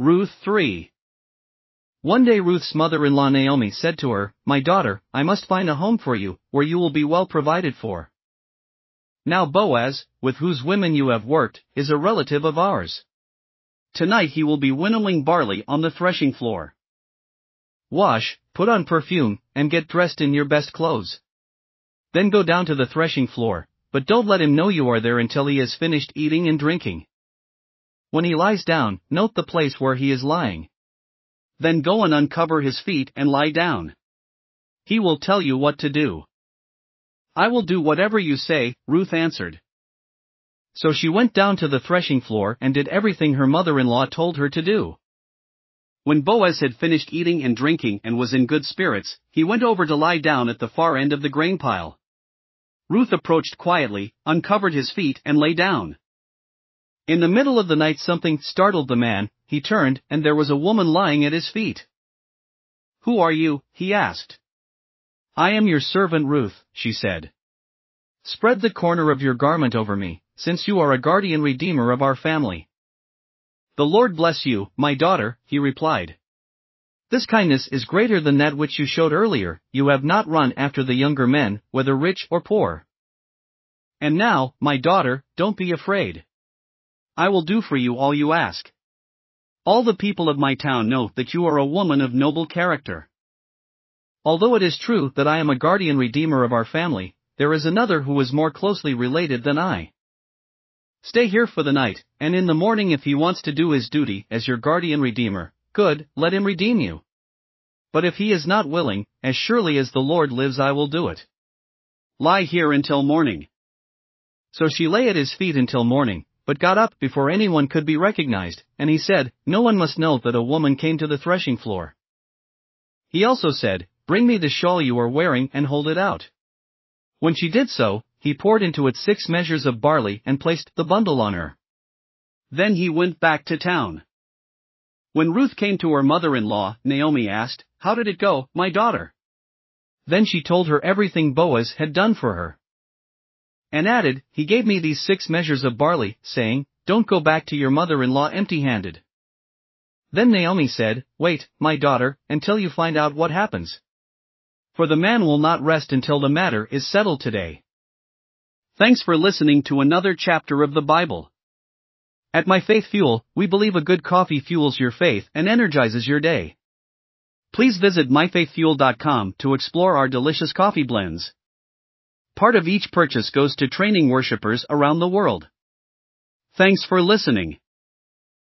Ruth 3. One day Ruth's mother-in-law Naomi said to her, My daughter, I must find a home for you, where you will be well provided for. Now Boaz, with whose women you have worked, is a relative of ours. Tonight he will be winnowing barley on the threshing floor. Wash, put on perfume, and get dressed in your best clothes. Then go down to the threshing floor, but don't let him know you are there until he has finished eating and drinking. When he lies down, note the place where he is lying. Then go and uncover his feet and lie down. He will tell you what to do. I will do whatever you say, Ruth answered. So she went down to the threshing floor and did everything her mother in law told her to do. When Boaz had finished eating and drinking and was in good spirits, he went over to lie down at the far end of the grain pile. Ruth approached quietly, uncovered his feet, and lay down. In the middle of the night, something startled the man, he turned, and there was a woman lying at his feet. Who are you? he asked. I am your servant Ruth, she said. Spread the corner of your garment over me, since you are a guardian redeemer of our family. The Lord bless you, my daughter, he replied. This kindness is greater than that which you showed earlier, you have not run after the younger men, whether rich or poor. And now, my daughter, don't be afraid. I will do for you all you ask. All the people of my town know that you are a woman of noble character. Although it is true that I am a guardian redeemer of our family, there is another who is more closely related than I. Stay here for the night, and in the morning, if he wants to do his duty as your guardian redeemer, good, let him redeem you. But if he is not willing, as surely as the Lord lives, I will do it. Lie here until morning. So she lay at his feet until morning, but got up before anyone could be recognized, and he said, No one must know that a woman came to the threshing floor. He also said, Bring me the shawl you are wearing and hold it out. When she did so, he poured into it six measures of barley and placed the bundle on her. Then he went back to town. When Ruth came to her mother in law, Naomi asked, How did it go, my daughter? Then she told her everything Boaz had done for her. And added, He gave me these six measures of barley, saying, Don't go back to your mother in law empty handed. Then Naomi said, Wait, my daughter, until you find out what happens. For the man will not rest until the matter is settled today. Thanks for listening to another chapter of the Bible. At My Faith Fuel, we believe a good coffee fuels your faith and energizes your day. Please visit myfaithfuel.com to explore our delicious coffee blends. Part of each purchase goes to training worshippers around the world. Thanks for listening.